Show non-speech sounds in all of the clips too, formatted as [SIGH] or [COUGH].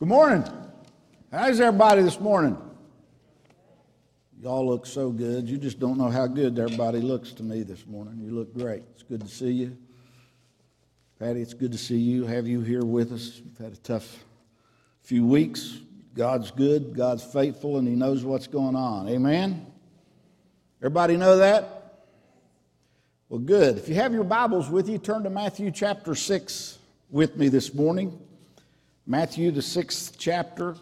Good morning. How's everybody this morning? Y'all look so good. You just don't know how good everybody looks to me this morning. You look great. It's good to see you. Patty, it's good to see you, have you here with us. We've had a tough few weeks. God's good, God's faithful, and He knows what's going on. Amen? Everybody know that? Well, good. If you have your Bibles with you, turn to Matthew chapter 6 with me this morning. Matthew, the sixth chapter.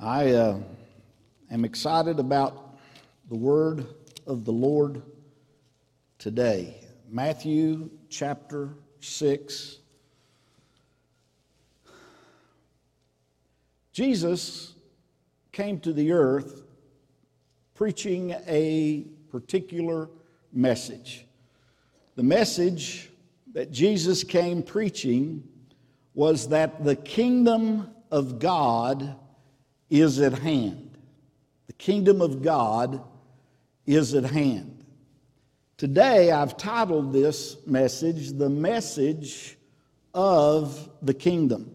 I uh, am excited about the word of the Lord today. Matthew chapter 6. Jesus came to the earth preaching a particular message. The message that Jesus came preaching was that the kingdom of God is at hand. The kingdom of God is at hand. Today, I've titled this message, The Message of the Kingdom.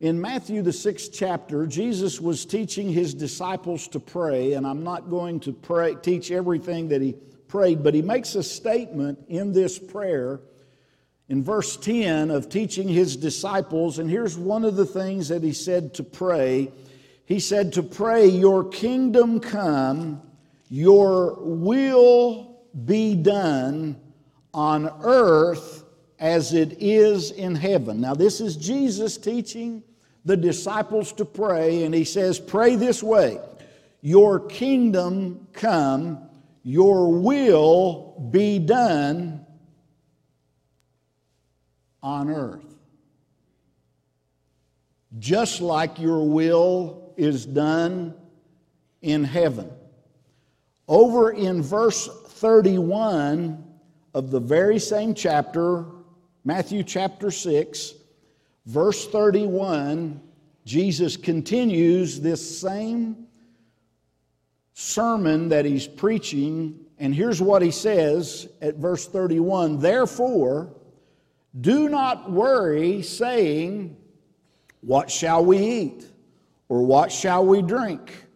In Matthew, the sixth chapter, Jesus was teaching his disciples to pray, and I'm not going to pray, teach everything that he prayed, but he makes a statement in this prayer in verse 10 of teaching his disciples, and here's one of the things that he said to pray. He said to pray, Your kingdom come, your will be done on earth as it is in heaven. Now, this is Jesus teaching the disciples to pray, and he says, Pray this way Your kingdom come, your will be done on earth. Just like your will is done in heaven. Over in verse 31 of the very same chapter, Matthew chapter 6, verse 31, Jesus continues this same sermon that he's preaching. And here's what he says at verse 31 Therefore, do not worry, saying, What shall we eat? Or what shall we drink?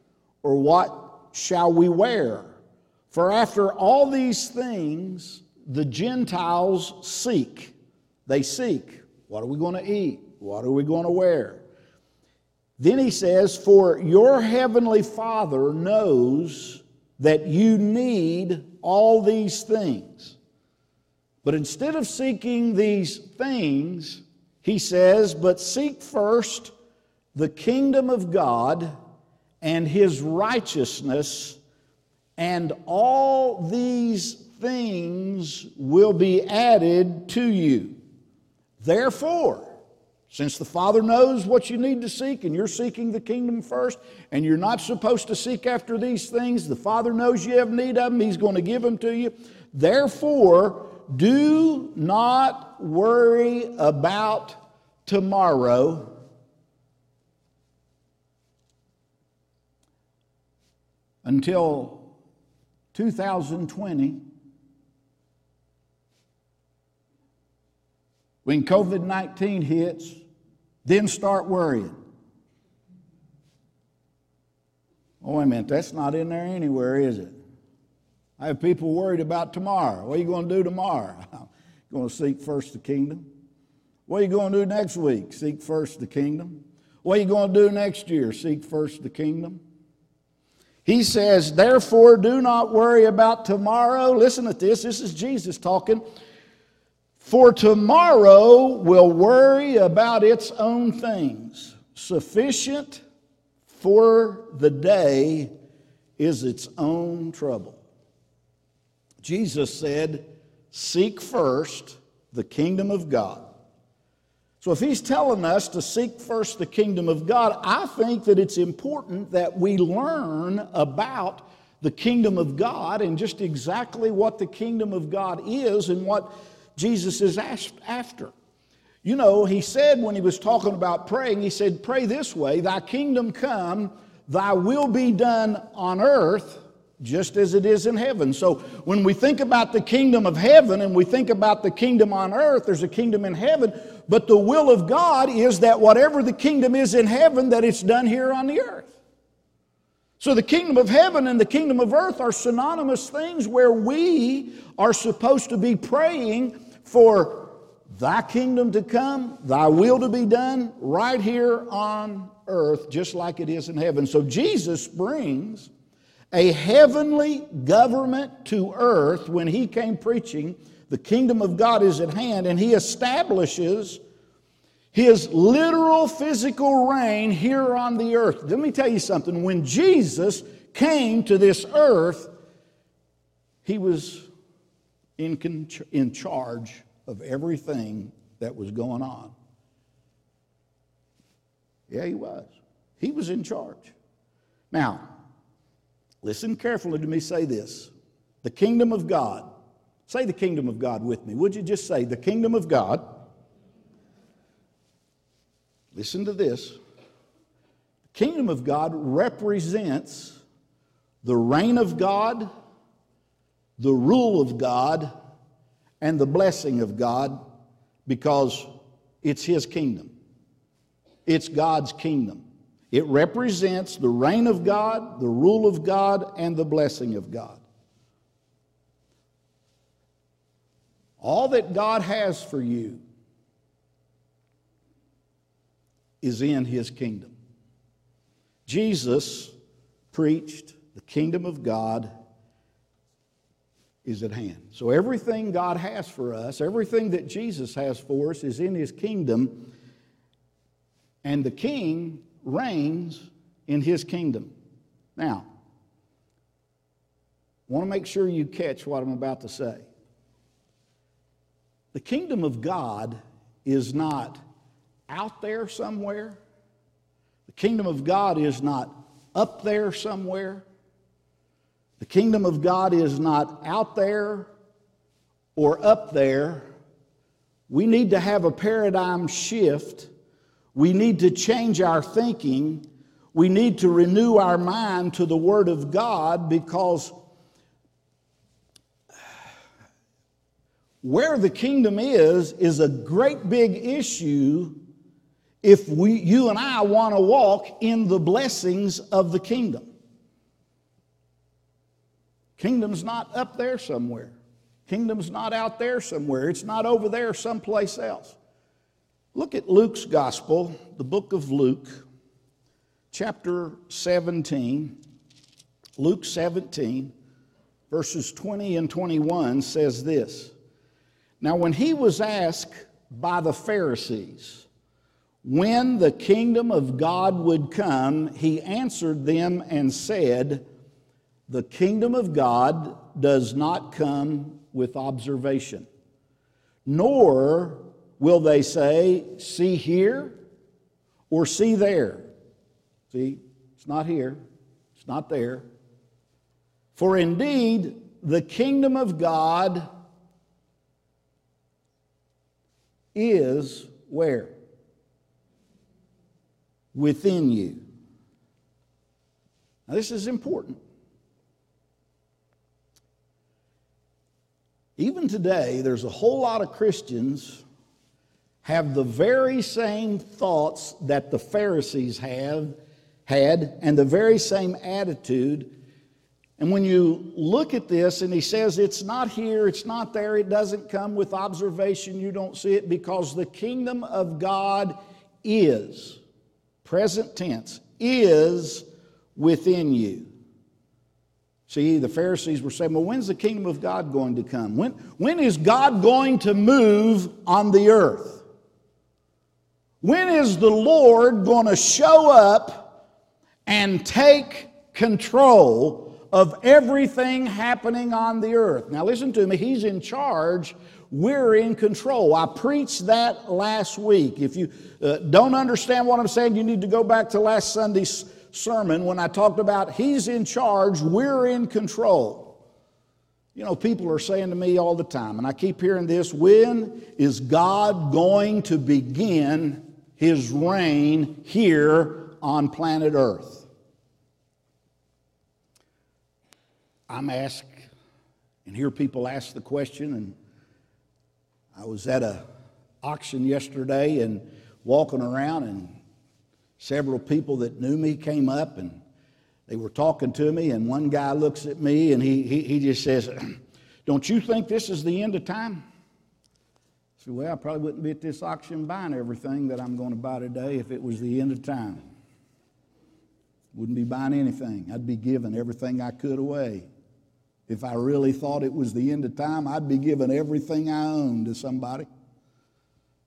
Or what shall we wear? For after all these things the Gentiles seek. They seek. What are we going to eat? What are we going to wear? Then he says, For your heavenly Father knows that you need all these things. But instead of seeking these things, he says, but seek first the kingdom of God and his righteousness, and all these things will be added to you. Therefore, since the Father knows what you need to seek and you're seeking the kingdom first, and you're not supposed to seek after these things, the Father knows you have need of them, He's going to give them to you. Therefore, do not worry about tomorrow. Until 2020, when COVID 19 hits, then start worrying. Oh, wait a minute, that's not in there anywhere, is it? I have people worried about tomorrow. What are you going to do tomorrow? [LAUGHS] going to seek first the kingdom. What are you going to do next week? Seek first the kingdom. What are you going to do next year? Seek first the kingdom. He says, Therefore, do not worry about tomorrow. Listen to this. This is Jesus talking. For tomorrow will worry about its own things. Sufficient for the day is its own trouble. Jesus said, Seek first the kingdom of God. So, if he's telling us to seek first the kingdom of God, I think that it's important that we learn about the kingdom of God and just exactly what the kingdom of God is and what Jesus is asked after. You know, he said when he was talking about praying, he said, Pray this way, Thy kingdom come, Thy will be done on earth just as it is in heaven. So when we think about the kingdom of heaven and we think about the kingdom on earth, there's a kingdom in heaven, but the will of God is that whatever the kingdom is in heaven, that it's done here on the earth. So the kingdom of heaven and the kingdom of earth are synonymous things where we are supposed to be praying for thy kingdom to come, thy will to be done right here on earth, just like it is in heaven. So Jesus brings a heavenly government to earth when he came preaching the kingdom of God is at hand, and he establishes his literal physical reign here on the earth. Let me tell you something. When Jesus came to this earth, he was in, in charge of everything that was going on. Yeah, he was. He was in charge. Now, listen carefully to me say this. The kingdom of God. Say the kingdom of God with me. Would you just say the kingdom of God? Listen to this. The kingdom of God represents the reign of God, the rule of God, and the blessing of God because it's His kingdom. It's God's kingdom. It represents the reign of God, the rule of God, and the blessing of God. All that God has for you is in his kingdom. Jesus preached the kingdom of God is at hand. So everything God has for us, everything that Jesus has for us is in his kingdom, and the king reigns in his kingdom. Now, I want to make sure you catch what I'm about to say. The kingdom of God is not out there somewhere. The kingdom of God is not up there somewhere. The kingdom of God is not out there or up there. We need to have a paradigm shift. We need to change our thinking. We need to renew our mind to the Word of God because where the kingdom is, is a great big issue if we, you and I want to walk in the blessings of the kingdom. Kingdom's not up there somewhere. Kingdom's not out there somewhere. It's not over there someplace else. Look at Luke's gospel, the book of Luke, chapter 17. Luke 17, verses 20 and 21 says this. Now, when he was asked by the Pharisees when the kingdom of God would come, he answered them and said, The kingdom of God does not come with observation, nor will they say, See here or see there. See, it's not here, it's not there. For indeed, the kingdom of God is where? Within you. Now, this is important. Even today, there's a whole lot of Christians have the very same thoughts that the Pharisees have had and the very same attitude and when you look at this, and he says it's not here, it's not there, it doesn't come with observation, you don't see it because the kingdom of God is, present tense, is within you. See, the Pharisees were saying, well, when's the kingdom of God going to come? When, when is God going to move on the earth? When is the Lord going to show up and take control of everything happening on the earth. Now, listen to me, He's in charge. We're in control. I preached that last week. If you uh, don't understand what I'm saying, you need to go back to last Sunday's sermon when I talked about He's in charge, we're in control. You know, people are saying to me all the time, and I keep hearing this when is God going to begin His reign here on planet Earth? I'm asked and hear people ask the question, and I was at a auction yesterday and walking around, and several people that knew me came up and they were talking to me. And one guy looks at me and he, he, he just says, [CLEARS THROAT] Don't you think this is the end of time? Said, Well, I probably wouldn't be at this auction buying everything that I'm going to buy today if it was the end of time. Wouldn't be buying anything. I'd be giving everything I could away. If I really thought it was the end of time, I'd be giving everything I own to somebody.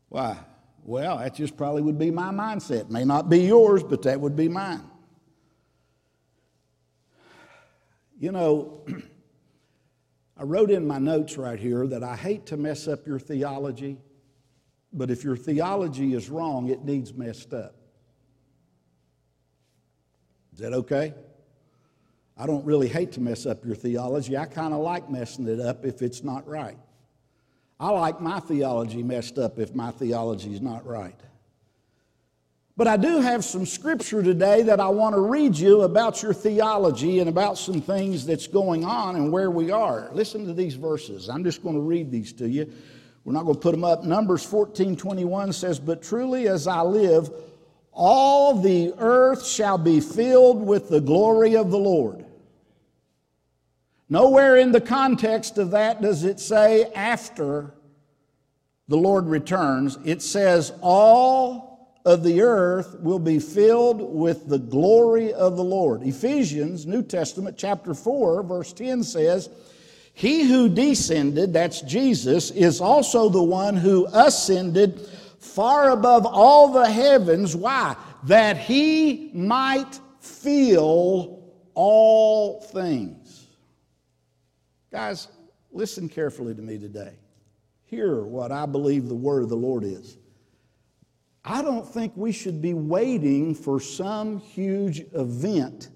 Why? Well, that just probably would be my mindset. May not be yours, but that would be mine. You know, [CLEARS THROAT] I wrote in my notes right here that I hate to mess up your theology, but if your theology is wrong, it needs messed up. Is that okay? I don't really hate to mess up your theology. I kind of like messing it up if it's not right. I like my theology messed up if my theology is not right. But I do have some scripture today that I want to read you about your theology and about some things that's going on and where we are. Listen to these verses. I'm just going to read these to you. We're not going to put them up. Numbers 14 21 says, But truly as I live, all the earth shall be filled with the glory of the Lord. Nowhere in the context of that does it say after the Lord returns. It says all of the earth will be filled with the glory of the Lord. Ephesians, New Testament, chapter 4, verse 10 says, He who descended, that's Jesus, is also the one who ascended far above all the heavens. Why? That he might fill all things. Guys, listen carefully to me today. Hear what I believe the word of the Lord is. I don't think we should be waiting for some huge event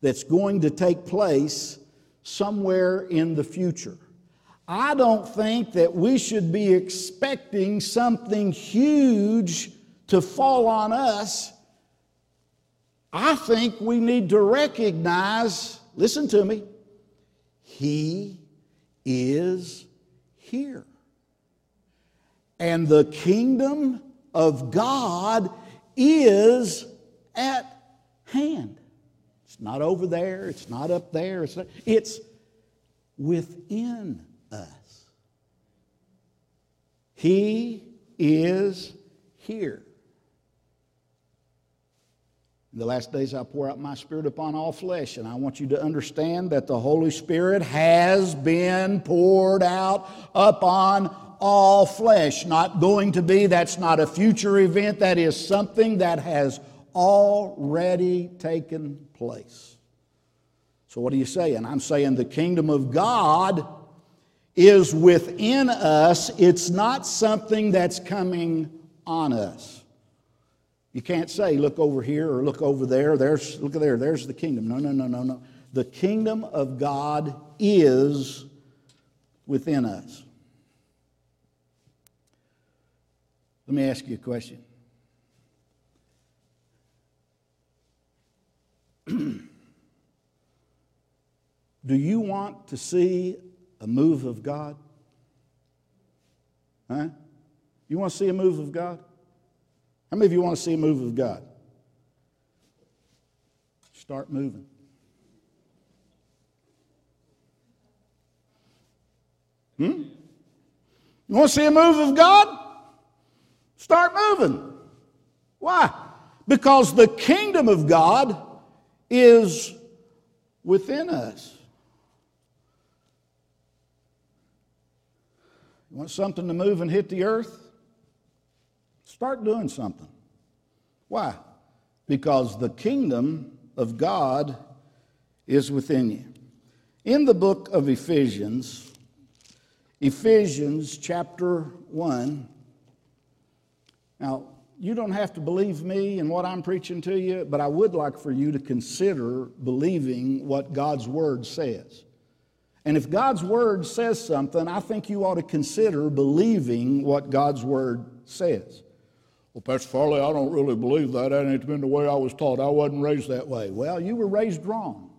that's going to take place somewhere in the future. I don't think that we should be expecting something huge to fall on us. I think we need to recognize, listen to me, he is here. And the kingdom of God is at hand. It's not over there, it's not up there, it's, not, it's within us. He is here. In the last days, I'll pour out my Spirit upon all flesh. And I want you to understand that the Holy Spirit has been poured out upon all flesh. Not going to be, that's not a future event, that is something that has already taken place. So, what are you saying? I'm saying the kingdom of God is within us, it's not something that's coming on us. You can't say, look over here or look over there. There's, look there, there's the kingdom. No, no, no, no, no. The kingdom of God is within us. Let me ask you a question. [CLEARS THROAT] Do you want to see a move of God? Huh? You want to see a move of God? How many of you want to see a move of God? Start moving. Hmm? You want to see a move of God? Start moving. Why? Because the kingdom of God is within us. You want something to move and hit the earth? Start doing something. Why? Because the kingdom of God is within you. In the book of Ephesians, Ephesians chapter 1, now, you don't have to believe me and what I'm preaching to you, but I would like for you to consider believing what God's Word says. And if God's Word says something, I think you ought to consider believing what God's Word says. Well, Pastor Farley, I don't really believe that. That ain't been the way I was taught. I wasn't raised that way. Well, you were raised wrong.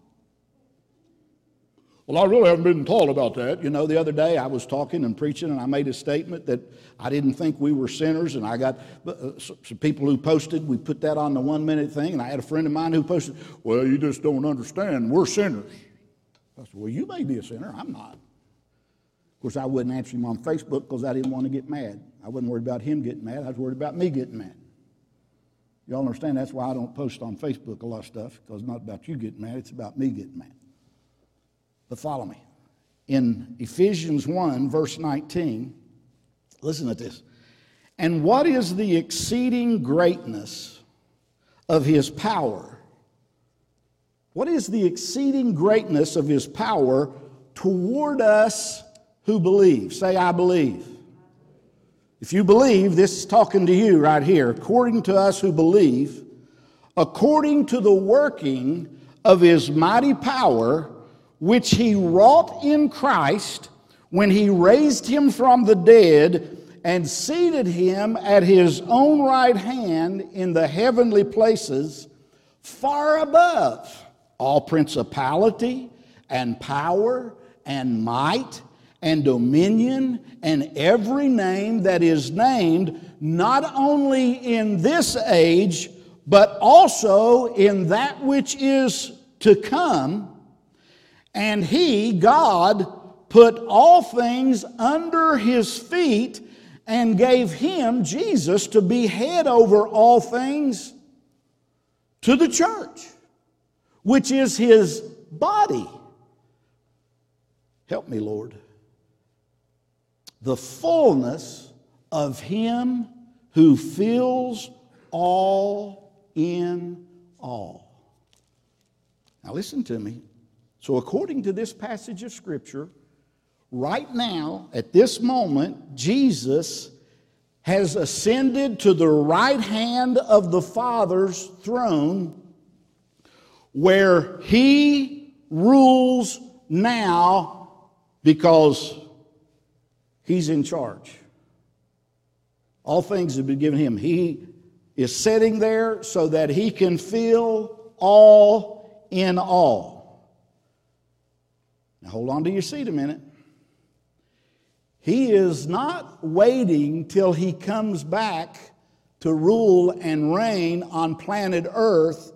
Well, I really haven't been taught about that. You know, the other day I was talking and preaching, and I made a statement that I didn't think we were sinners, and I got uh, some people who posted. We put that on the one minute thing, and I had a friend of mine who posted, Well, you just don't understand. We're sinners. I said, Well, you may be a sinner. I'm not. Of course, I wouldn't answer him on Facebook because I didn't want to get mad. I wasn't worried about him getting mad, I was worried about me getting mad. Y'all understand that's why I don't post on Facebook a lot of stuff, because it's not about you getting mad, it's about me getting mad. But follow me. In Ephesians 1, verse 19, listen to this. And what is the exceeding greatness of his power? What is the exceeding greatness of his power toward us who believe? Say, I believe. If you believe, this is talking to you right here. According to us who believe, according to the working of his mighty power, which he wrought in Christ when he raised him from the dead and seated him at his own right hand in the heavenly places, far above all principality and power and might and dominion and every name that is named, not only in this age, but also in that which is to come and he, God, put all things under his feet and gave him, Jesus, to be head over all things to the church, which is his body. Help me, Lord. The fullness of him who fills all in all. Now, listen to me. So, according to this passage of Scripture, right now, at this moment, Jesus has ascended to the right hand of the Father's throne where he rules now because he's in charge. All things have been given him. He is sitting there so that he can fill all in all. Now hold on to your seat a minute. He is not waiting till he comes back to rule and reign on planet Earth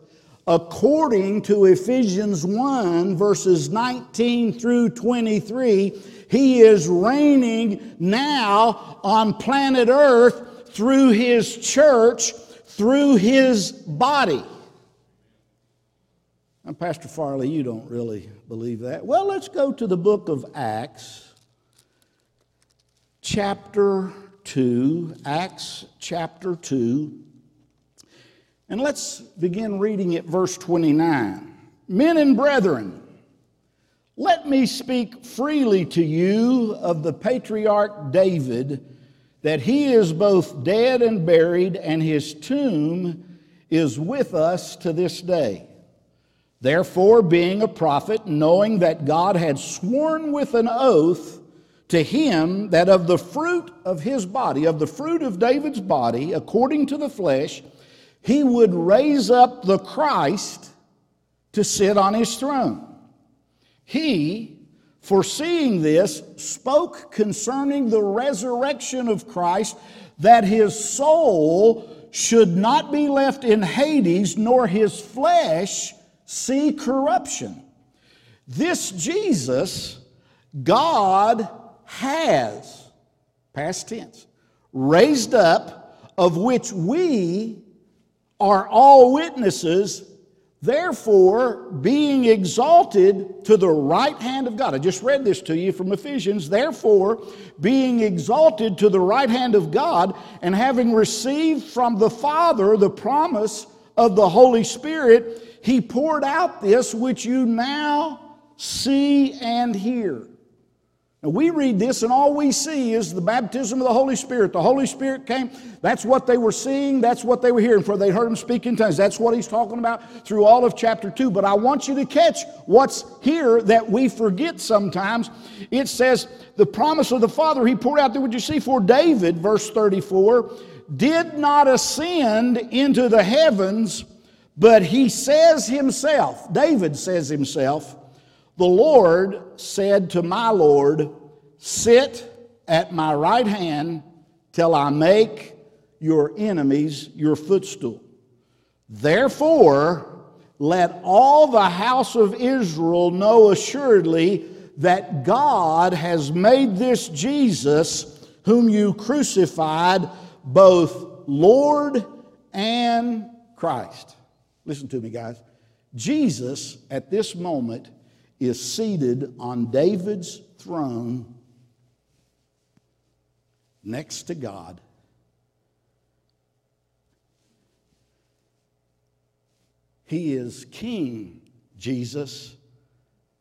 according to Ephesians 1, verses 19 through 23. He is reigning now on planet Earth through his church, through his body. Pastor Farley, you don't really believe that. Well, let's go to the book of Acts, chapter 2. Acts chapter 2. And let's begin reading at verse 29. Men and brethren, let me speak freely to you of the patriarch David, that he is both dead and buried, and his tomb is with us to this day. Therefore, being a prophet, knowing that God had sworn with an oath to him that of the fruit of his body, of the fruit of David's body, according to the flesh, he would raise up the Christ to sit on his throne. He, foreseeing this, spoke concerning the resurrection of Christ, that his soul should not be left in Hades, nor his flesh see corruption. This Jesus, God has, past tense, raised up, of which we are all witnesses, therefore being exalted to the right hand of God. I just read this to you from Ephesians. Therefore, being exalted to the right hand of God, and having received from the Father the promise of the Holy Spirit, he poured out this which you now see and hear. Now we read this, and all we see is the baptism of the Holy Spirit. The Holy Spirit came. That's what they were seeing. That's what they were hearing, for they heard him speak in tongues. That's what he's talking about through all of chapter 2. But I want you to catch what's here that we forget sometimes. It says, The promise of the Father he poured out there, would you see, for David, verse 34, did not ascend into the heavens but he says himself, David says himself, The Lord said to my Lord, Sit at my right hand till I make your enemies your footstool. Therefore, let all the house of Israel know assuredly that God has made this Jesus, whom you crucified, both Lord and Christ. Listen to me, guys. Jesus, at this moment, is seated on David's throne next to God. He is King Jesus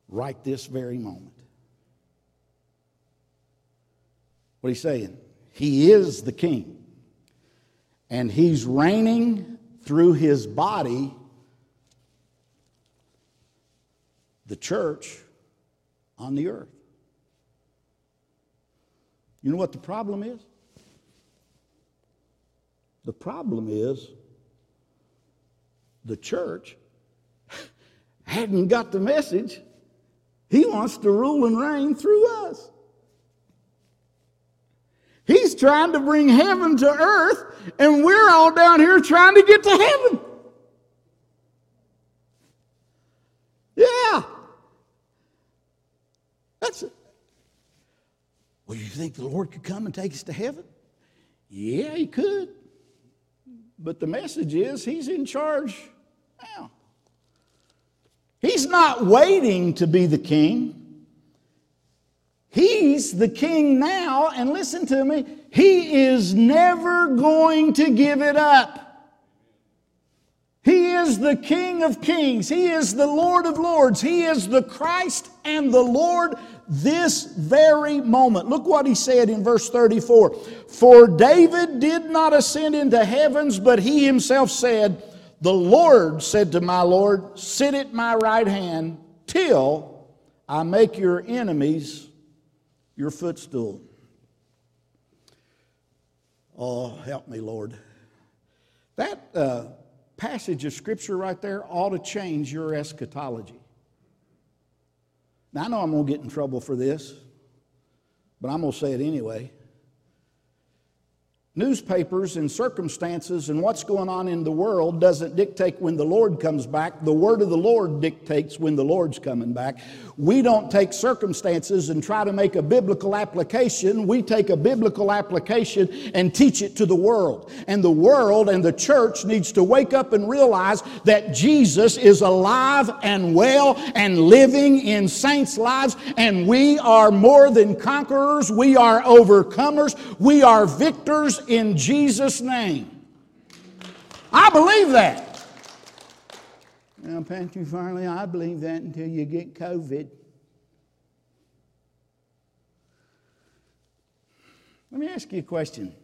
right this very moment. What he's saying? He is the king. And he's reigning through his body, the church, on the earth. You know what the problem is? The problem is the church [LAUGHS] hadn't got the message. He wants to rule and reign through us. He's trying to bring heaven to earth, and we're all down here trying to get to heaven. Yeah. That's it. Well, you think the Lord could come and take us to heaven? Yeah, He could. But the message is He's in charge now. He's not waiting to be the king. The king now, and listen to me, he is never going to give it up. He is the King of kings. He is the Lord of lords. He is the Christ and the Lord this very moment. Look what he said in verse 34 For David did not ascend into heavens, but he himself said, The Lord said to my Lord, Sit at my right hand till I make your enemies your footstool. Oh, help me, Lord. That uh, passage of Scripture right there ought to change your eschatology. Now, I know I'm going to get in trouble for this, but I'm going to say it anyway. Newspapers and circumstances and what's going on in the world doesn't dictate when the Lord comes back. The word of the Lord dictates when the Lord's coming back. We don't take circumstances and try to make a biblical application. We take a biblical application and teach it to the world. And the world and the church needs to wake up and realize that Jesus is alive and well and living in saints' lives, and we are more than conquerors. We are overcomers. We are victors in Jesus' name. I believe that. Now, Pastor Farley, I believe that until you get COVID. Let me ask you a question.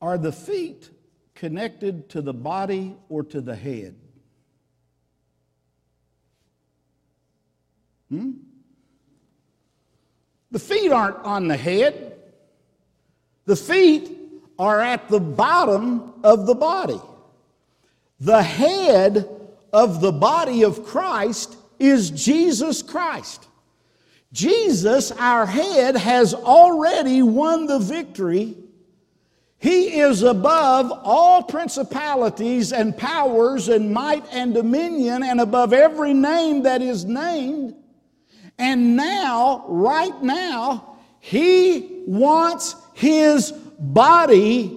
Are the feet connected to the body or to the head? Hmm? The feet aren't on the head. The feet are at the bottom of the body. The head of the body of Christ is Jesus Christ. Jesus, our head, has already won the victory. He is above all principalities and powers and might and dominion and above every name that is named. And now, right now, He wants his body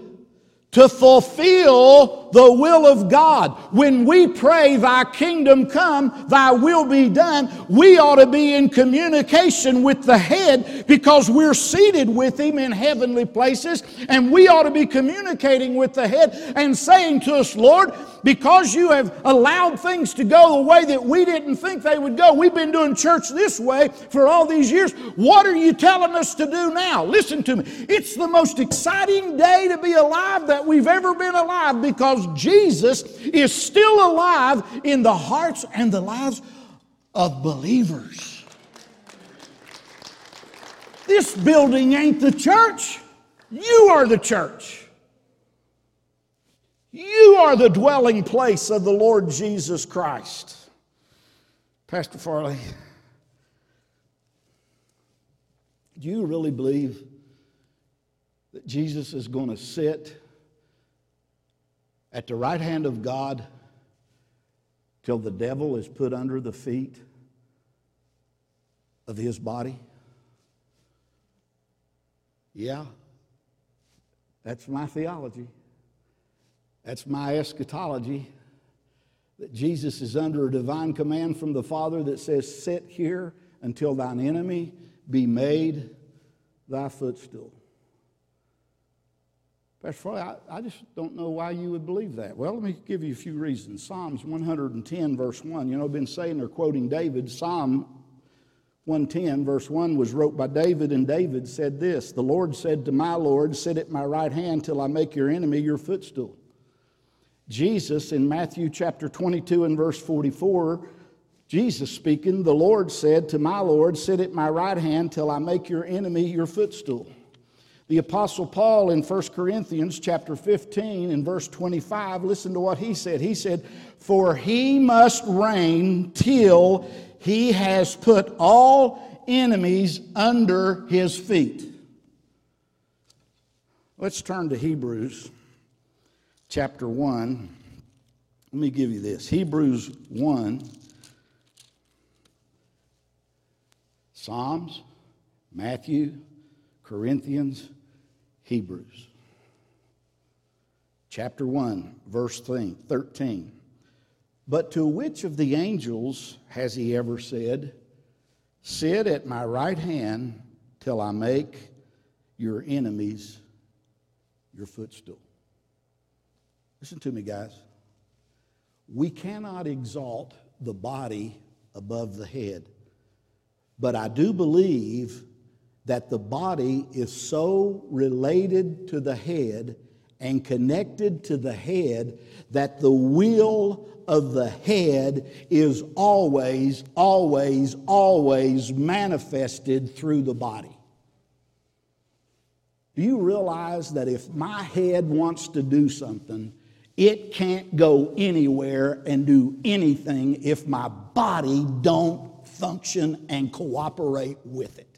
to fulfill the will of God. When we pray, Thy kingdom come, Thy will be done, we ought to be in communication with the head because we're seated with Him in heavenly places, and we ought to be communicating with the head and saying to us, Lord, because you have allowed things to go the way that we didn't think they would go. We've been doing church this way for all these years. What are you telling us to do now? Listen to me. It's the most exciting day to be alive that we've ever been alive because Jesus is still alive in the hearts and the lives of believers. This building ain't the church. You are the church. You are the dwelling place of the Lord Jesus Christ. Pastor Farley, do you really believe that Jesus is going to sit at the right hand of God till the devil is put under the feet of his body? Yeah, that's my theology. That's my eschatology. That Jesus is under a divine command from the Father that says, Sit here until thine enemy be made thy footstool. Pastor Farley, I, I, just don't know why you would believe that. Well, let me give you a few reasons. Psalms 110, verse 1. You know, I've been saying they're quoting David. Psalm 110, verse 1 was wrote by David, and David said this The Lord said to my Lord, Sit at my right hand till I make your enemy your footstool. Jesus in Matthew chapter 22 and verse 44, Jesus speaking, the Lord said to my Lord, Sit at my right hand till I make your enemy your footstool. The apostle Paul in 1 Corinthians chapter 15 and verse 25, listen to what he said. He said, "For he must reign till he has put all enemies under his feet." Let's turn to Hebrews chapter 1. Let me give you this. Hebrews 1 Psalms, Matthew, Corinthians, Hebrews. Chapter 1, verse 13. But to which of the angels has he ever said, Sit at my right hand till I make your enemies your footstool? Listen to me, guys. We cannot exalt the body above the head, but I do believe that the body is so related to the head and connected to the head that the will of the head is always, always, always manifested through the body. Do you realize that if my head wants to do something, it can't go anywhere and do anything if my body don't function and cooperate with it.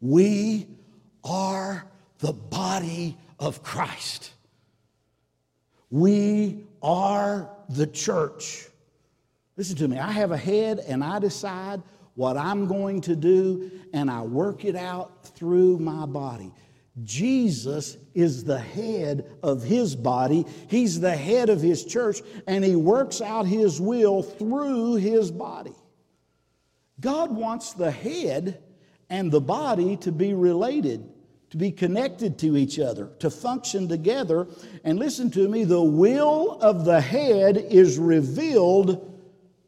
We are the body of Christ. We are the church. Listen to me. I have a head and I decide what I'm going to do and I work it out through my body. Jesus is the head of his body. He's the head of his church, and he works out his will through his body. God wants the head and the body to be related, to be connected to each other, to function together. And listen to me the will of the head is revealed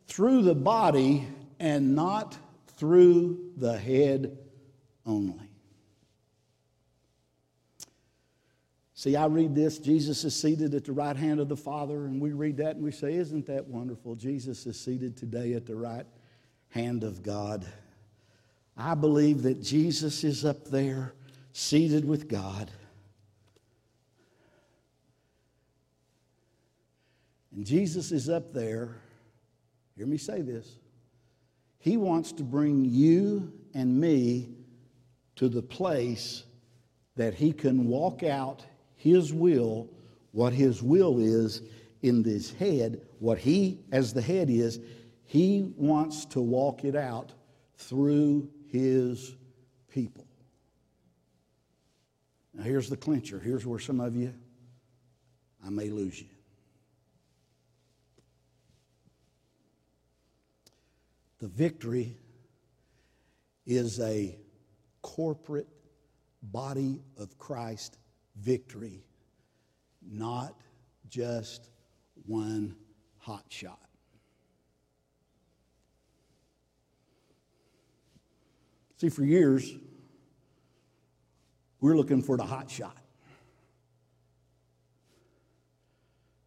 through the body and not through the head only. See, I read this Jesus is seated at the right hand of the Father, and we read that and we say, Isn't that wonderful? Jesus is seated today at the right hand of God. I believe that Jesus is up there, seated with God. And Jesus is up there, hear me say this. He wants to bring you and me to the place that He can walk out his will, what His will is in this head, what He, as the head, is, He wants to walk it out through His people. Now, here's the clincher. Here's where some of you, I may lose you. The victory is a corporate body of Christ victory, not just one hot shot. See, for years, we're looking for the hot shot.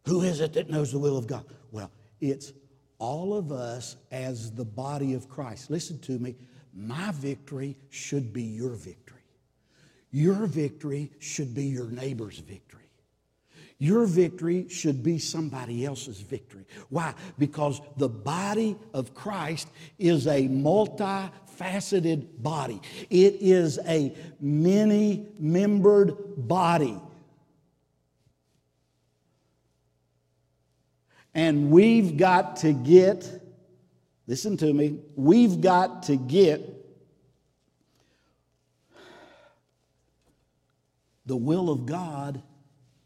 Who is it that knows the will of God? Well, it's all of us as the body of Christ. Listen to me. My victory should be your victory. Your victory should be your neighbor's victory. Your victory should be somebody else's victory. Why? Because the body of Christ is a multifaceted body, it is a many membered body. And we've got to get, listen to me, we've got to get the will of God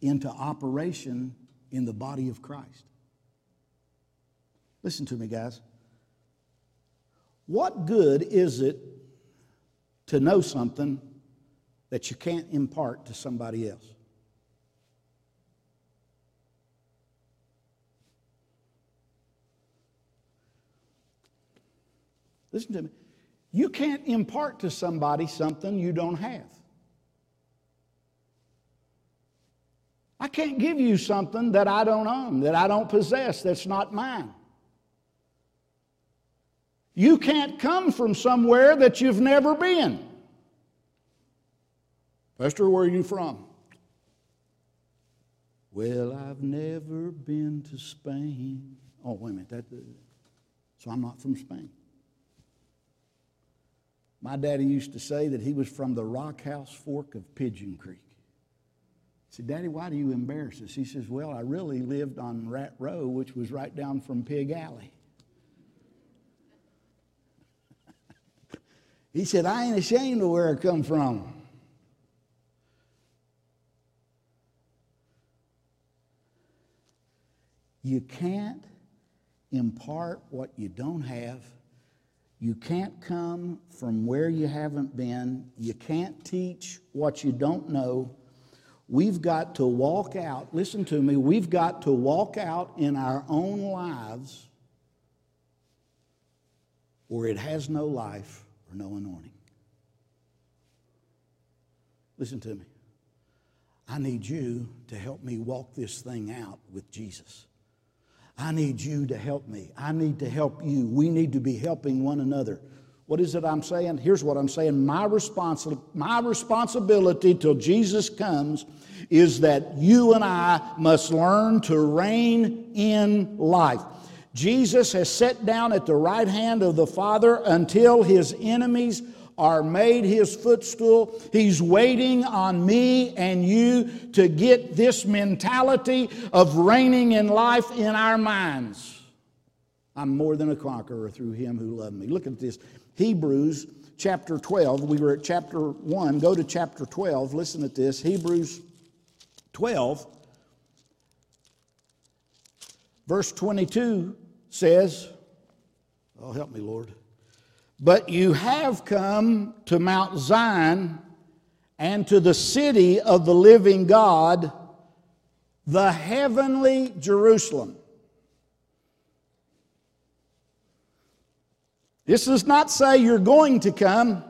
into operation in the body of Christ. Listen to me, guys. What good is it to know something that you can't impart to somebody else? Listen to me. You can't impart to somebody something you don't have. I can't give you something that I don't own, that I don't possess, that's not mine. You can't come from somewhere that you've never been. Pastor, where are you from? Well, I've never been to Spain. Oh, wait a minute. That, so I'm not from Spain. My daddy used to say that he was from the Rock House Fork of Pigeon Creek. I said, Daddy, why do you embarrass us? He says, Well, I really lived on Rat Row, which was right down from Pig Alley. He said, I ain't ashamed of where I come from. You can't impart what you don't have. You can't come from where you haven't been. You can't teach what you don't know. We've got to walk out, listen to me, we've got to walk out in our own lives where it has no life or no anointing. Listen to me. I need you to help me walk this thing out with Jesus. I need you to help me. I need to help you. We need to be helping one another. What is it I'm saying? Here's what I'm saying. My, my responsibility till Jesus comes is that you and I must learn to reign in life. Jesus has sat down at the right hand of the Father until his enemies are made his footstool. He's waiting on me and you to get this mentality of reigning in life in our minds. I'm more than a conqueror through him who loved me. Look at this. Hebrews chapter 12. We were at chapter 1. Go to chapter 12. Listen at this. Hebrews 12, verse 22 says, Oh, help me, Lord. But you have come to Mount Zion and to the city of the living God, the heavenly Jerusalem This does not say you're going to come.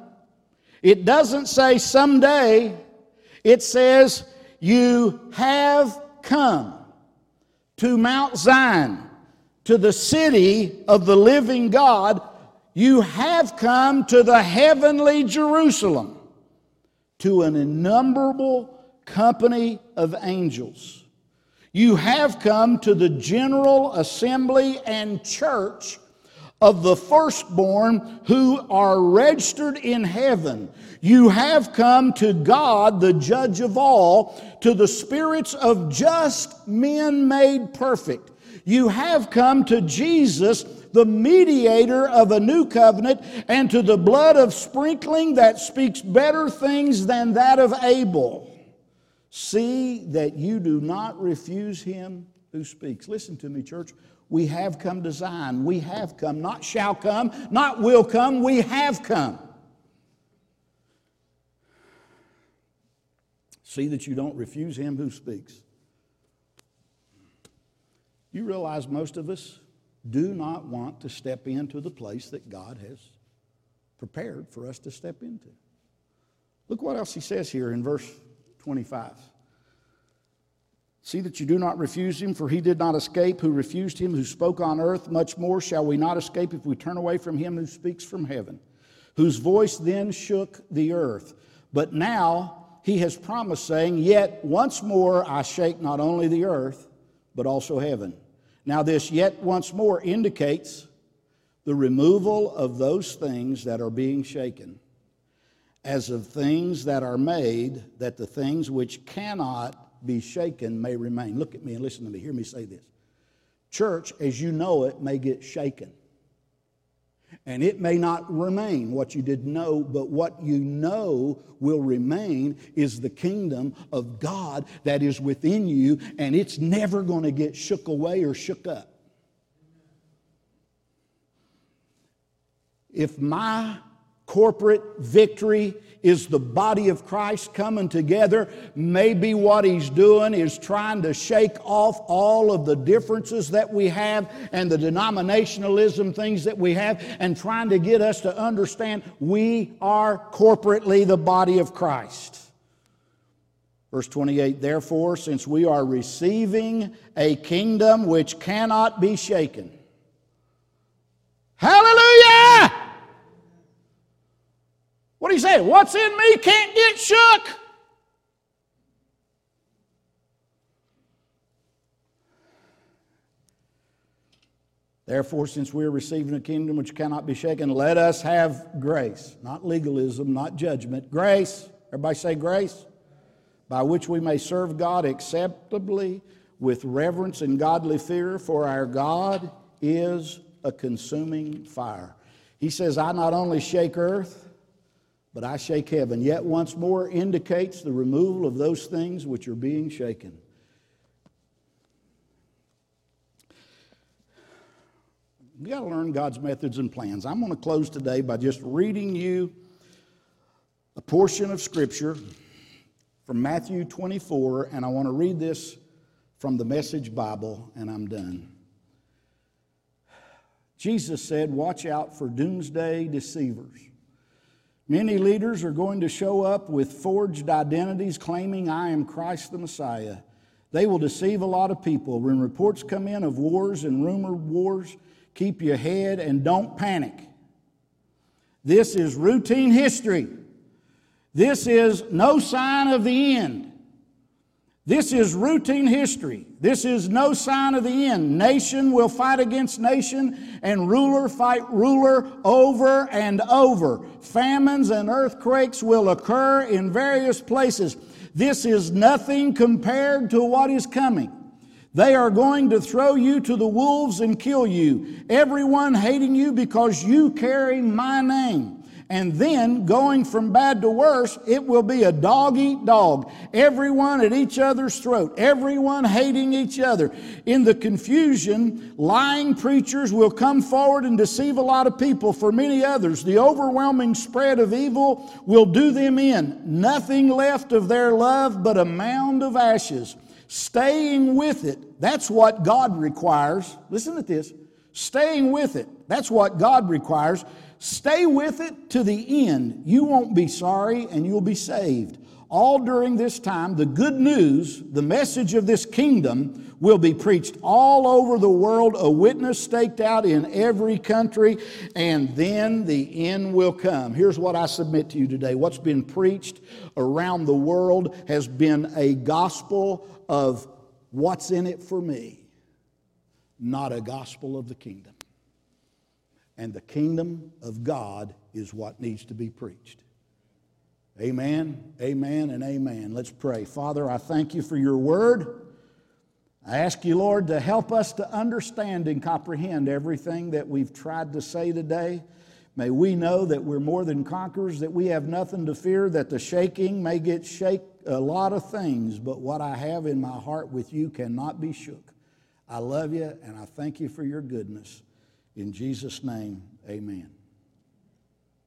It doesn't say someday. It says you have come to Mount Zion, to the city of the living God. You have come to the heavenly Jerusalem, to an innumerable company of angels. You have come to the general assembly and church of the firstborn who are registered in heaven. You have come to God, the judge of all, to the spirits of just men made perfect. You have come to Jesus, the mediator of a new covenant, and to the blood of sprinkling that speaks better things than that of Abel. See that you do not refuse him who speaks. Listen to me, church. We have come to Zion. We have come. Not shall come, not will come. We have come. See that you don't refuse him who speaks. You realize most of us do not want to step into the place that God has prepared for us to step into. Look what else he says here in verse 25. See that you do not refuse him, for he did not escape who refused him, who spoke on earth. Much more shall we not escape if we turn away from him who speaks from heaven, whose voice then shook the earth. But now he has promised, saying, Yet once more I shake not only the earth, but also heaven. Now, this yet once more indicates the removal of those things that are being shaken, as of things that are made, that the things which cannot be shaken may remain. Look at me and listen to me. Hear me say this. Church, as you know it, may get shaken. And it may not remain what you did know, but what you know will remain is the kingdom of God that is within you, and it's never going to get shook away or shook up. If my corporate victory is the body of Christ coming together. Maybe what he's doing is trying to shake off all of the differences that we have and the denominationalism things that we have and trying to get us to understand we are corporately the body of Christ. Verse 28 Therefore, since we are receiving a kingdom which cannot be shaken, hallelujah! You say? What's in me can't get shook. Therefore, since we are receiving a kingdom which cannot be shaken, let us have grace, not legalism, not judgment. Grace, everybody say grace, by which we may serve God acceptably with reverence and godly fear, for our God is a consuming fire. He says, I not only shake earth, but I shake heaven. Yet once more indicates the removal of those things which are being shaken. You got to learn God's methods and plans. I'm going to close today by just reading you a portion of Scripture from Matthew 24, and I want to read this from the Message Bible, and I'm done. Jesus said, Watch out for doomsday deceivers Many leaders are going to show up with forged identities claiming, I am Christ the Messiah. They will deceive a lot of people. When reports come in of wars and rumored wars, keep your head and don't panic. This is routine history. This is no sign of the end. This is routine history. This is no sign of the end. Nation will fight against nation and ruler fight ruler over and over. Famines and earthquakes will occur in various places. This is nothing compared to what is coming. They are going to throw you to the wolves and kill you. Everyone hating you because you carry my name. And then, going from bad to worse, it will be a dog eat dog. Everyone at each other's throat, everyone hating each other. In the confusion, lying preachers will come forward and deceive a lot of people. For many others, the overwhelming spread of evil will do them in. Nothing left of their love but a mound of ashes. Staying with it, that's what God requires. Listen to this. Staying with it, that's what God requires Stay with it to the end. You won't be sorry and you'll be saved. All during this time, the good news, the message of this kingdom, will be preached all over the world, a witness staked out in every country, and then the end will come. Here's what I submit to you today what's been preached around the world has been a gospel of what's in it for me, not a gospel of the kingdom and the kingdom of God is what needs to be preached. Amen, amen, and amen. Let's pray. Father, I thank you for your word. I ask you, Lord, to help us to understand and comprehend everything that we've tried to say today. May we know that we're more than conquerors, that we have nothing to fear, that the shaking may get shake a lot of things, but what I have in my heart with you cannot be shook. I love you and I thank you for your goodness. In Jesus' name, amen.